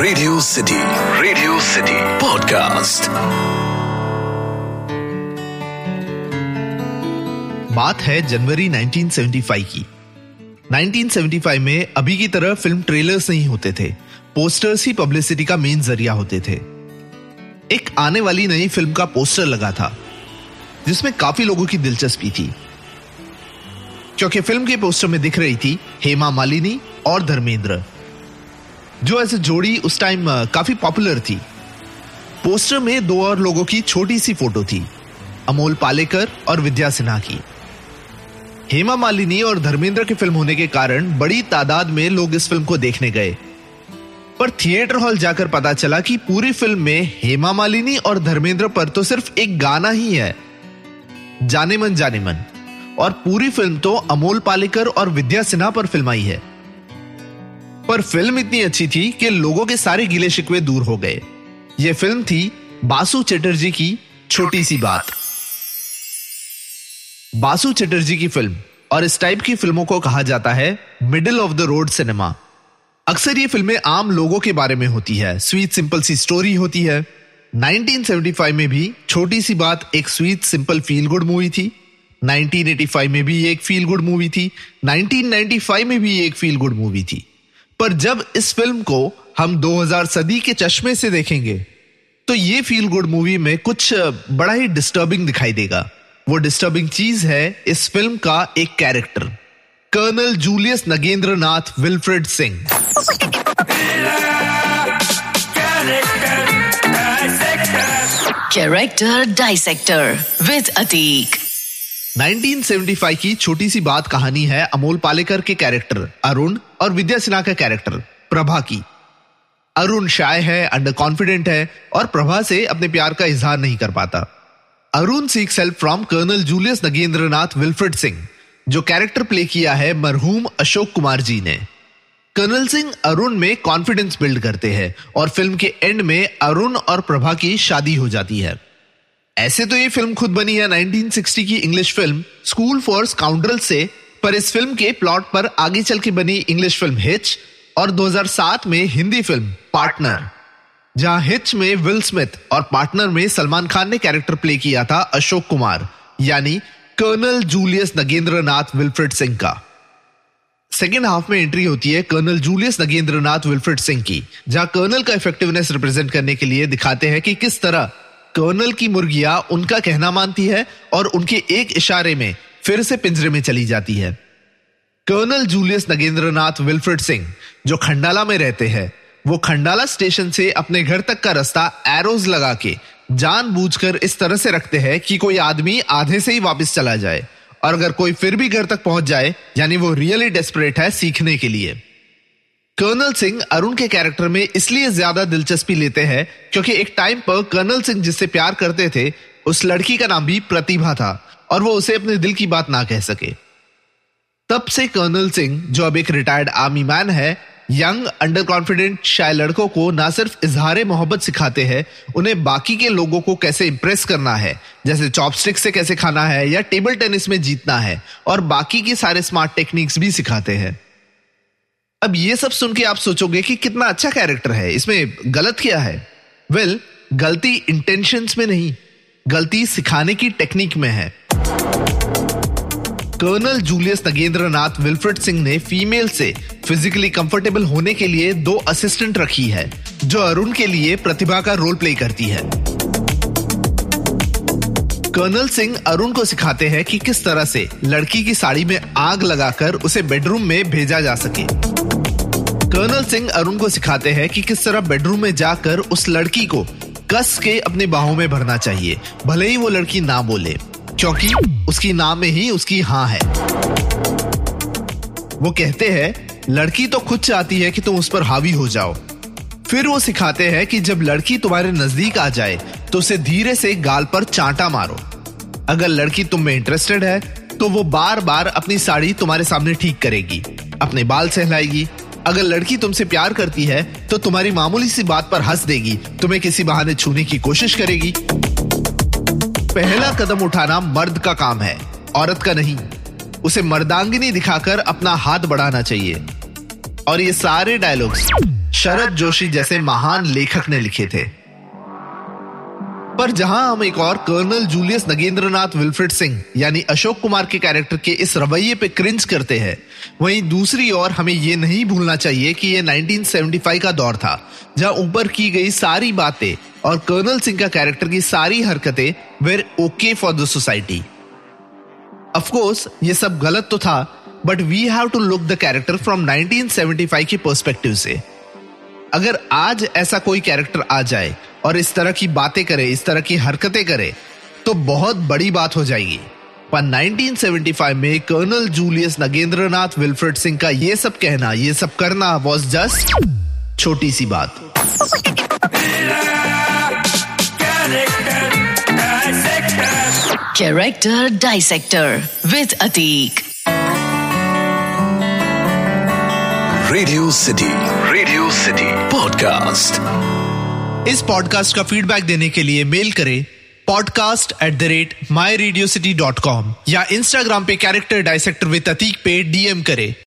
Radio city radio city podcast बात है जनवरी 1975 की। 1975 में अभी की तरह फ़िल्म ट्रेलर्स नहीं होते थे। पोस्टर्स ही पब्लिसिटी का मेन ज़रिया होते थे। एक आने वाली नई फ़िल्म का पोस्टर लगा था, जिसमें काफ़ी लोगों की दिलचस्पी थी। क्योंकि फ़िल्म के पोस्टर में दिख रही थी हेमा मालिनी और धर्मेंद्र। जो ऐसे जोड़ी उस टाइम काफ़ी पॉपुलर थी। पोस्टर में दो और लोगों की छोटी सी फ़ोटो थी, अमोल पालेकर और विद्या सिन्हा की। हेमा मालिनी और धर्मेंद्र की फ़िल्म होने के कारण बड़ी तादाद में लोग इस फ़िल्म को देखने गए। पर थिएटर हॉल जाकर पता चला कि पूरी फ़िल्म में हेमा मालिनी और धर्मेंद्र पर तो सिर्फ़ एक गाना ही है। जाने मन जाने मन। और पूरी फ़िल्म तो अमोल पालेकर और विद्या सिन्हा पर फिल्माई है। पर फ़िल्म इतनी अच्छी थी कि लोगों के सारे गिले शिकवे दूर हो गए। यह फ़िल्म थी बासु चटर्जी की छोटी सी बात। बासु चटर्जी की फ़िल्म, और इस टाइप की फ़िल्मों को कहा जाता है middle of the road cinema अक्सर ये फ़िल्में आम लोगों के बारे में होती है। स्वीट सिंपल सी स्टोरी होती है। 1975 में भी छोटी सी बात एक sweet simple feel good movie थी। 1985 में भी एक फील गुड मूवी थी। 1995 में भी एक फील गुड मूवी थी। पर जब इस फ़िल्म को हम 2000 सदी के चश्मे से देखेंगे तो ये फील गुड मूवी में कुछ बड़ा ही डिस्टर्बिंग दिखाई देगा। वो डिस्टर्बिंग चीज़ है इस फ़िल्म का एक character colonel Julius Nagendra Nath Wilfred Singh character dissector with Atik 1975 की छोटी सी बात कहानी है अमोल पालेकर के कैरेक्टर, अरुण और विद्या सिन्हा का कैरेक्टर, प्रभा की। अरुण शाय है, अंडर कॉन्फिडेंट है और प्रभा से अपने प्यार का इजहार नहीं कर पाता। Arun seeks help from colonel Julius Nagendra Nath Wilfred Singh जो कैरेक्टर प्ले किया है मरहूम अशोक कुमार जी ने। कर्नल सिंह अरुण में कॉन्फिडेंस बिल्ड करते हैं और फ़िल्म के एंड में अरुण और प्रभा की शादी हो जाती है। ऐसे तो ये फ़िल्म खुद बनी है 1960 की English film school for scoundrel से, पर इस फ़िल्म के प्लॉट पर आगे चल के बनी इंग्लिश फ़िल्म हिच और 2007 में हिंदी फ़िल्म पार्टनर जहाँ हिच में विल स्मिथ और पार्टनर में सलमान खान ने कैरेक्टर प्ले किया था अशोक कुमार, यानी colonel Julius Nagendra Nath Wilfred Singh का। सेकेंड हाफ़ में एंट्री होती है colonel Julius Nagendra Nath Wilfred Singh की, जहाँ कर्नल का इफेक्टिवनेस रिप्रेजेंट करने के लिए दिखाते हैं कि किस तरह कर्नल की मुर्गियाँ उनका कहना मानती है और उनके एक इशारे में फिर से पिंजरे में चली जाती है। Colonel Julius Nagendranath Wilfred Singh, जो खंडाला में रहते हैं, वो खंडाला स्टेशन से अपने घर तक का रास्ता एरोज लगा के जानबूझकर इस तरह से रखते हैं कि कोई आदमी आधे से ही वापस चला जाए और अगर कोई फिर भी घर तक पहुँच जाए, यानी वो रियली डेस्परेट है सीखने के लिए। कर्नल सिंह अरुण के कैरेक्टर में इसलिए ज़्यादा दिलचस्पी लेते हैं क्योंकि एक टाइम पर कर्नल सिंह जिससे प्यार करते थे, उस लड़की का नाम भी प्रतिभा था और वो उसे अपने दिल की बात ना कह सके। तब से कर्नल सिंह, जो अब एक रिटायर्ड आर्मी मैन है यंग अंडर कॉन्फिडेंट शाय लड़कों को ना सिर्फ़ इजहार मोहब्बत सिखाते हैं, उन्हें बाकी के लोगों को कैसे इंप्रेस करना है, जैसे चॉपस्टिक से कैसे खाना है या टेबल टेनिस में जीतना है, और बाकी के सारे स्मार्ट टेक्निक्स भी सिखाते हैं। अब ये सब सुन के आप सोचोगे कि कितना अच्छा कैरेक्टर है इसमें गलत क्या है? वेल well, गलती इंटेंशन में नहीं गलती सिखाने की टेक्निक में है। Colonel Julius Nagendra Nath Wilfred Singh ने फीमेल से फिजिकली कंफर्टेबल होने के लिए दो असिस्टेंट रखी है जो अरुण के लिए प्रतिभा का रोल प्ले करती है। कर्नल सिंह अरुण को सिखाते हैं कि किस तरह से लड़की की साड़ी में आग लगाकर उसे बेडरूम में भेजा जा सके। कर्नल सिंह अरुण को सिखाते हैं कि किस तरह बेडरूम में जाकर उस लड़की को कस के अपने बाहों में भरना चाहिए। भले ही वो लड़की ना बोले, क्योंकि उसकी नाम में ही उसकी हाँ है। वो कहते हैं, लड़की तो खुद चाहती है कि तुम उस पर हावी हो जाओ। फिर वो सिखाते हैं कि जब लड़की तुम्हारे नज़दीक आ जाए तो उसे धीरे से गाल पर चांटा मारो। अगर लड़की तुम में इंटरेस्टेड है तो वो बार बार अपनी साड़ी तुम्हारे सामने ठीक करेगी, अपने बाल सहलाएगी अगर लड़की तुमसे प्यार करती है तो तुम्हारी मामूली सी बात पर हंस देगी। तुम्हें किसी बहाने छूने की कोशिश करेगी। पहला कदम उठाना मर्द का काम है, औरत का नहीं। उसे मर्दांगिनी दिखाकर अपना हाथ बढ़ाना चाहिए। और ये सारे डायलॉग्स शरद जोशी जैसे महान लेखक ने लिखे थे। पर जहाँ हम एक और colonel Julius Nagendranath Wilfred Singh, यानी अशोक कुमार के कैरेक्टर के इस रवैये पे क्रिंज करते हैं, वहीं दूसरी ओर हमें यह नहीं भूलना चाहिए कि यह 1975 का दौर था, जहाँ ऊपर की गई सारी बातें और कर्नल सिंह का कैरेक्टर की सारी हरकतें were okay for the society of course ये सब गलत तो था but we have to look the character from 1975 के पर्सपेक्टिव से। अगर आज ऐसा कोई कैरेक्टर आ जाए और इस तरह की बातें करे इस तरह की हरकतें करे तो बहुत बड़ी बात हो जाएगी। पर 1975 में colonel Julius Nagendranath Wilfred Singh का ये सब कहना ये सब करना वॉज़ जस्ट छोटी सी बात। Character Dissector with Atik. Radio city radio city podcast इस पॉडकास्ट का फीडबैक देने के लिए मेल करें podcast at the rate my radio city dot com या इंस्टाग्राम पे कैरेक्टर डायसेक्टर विद अतीक पे डीएम करें।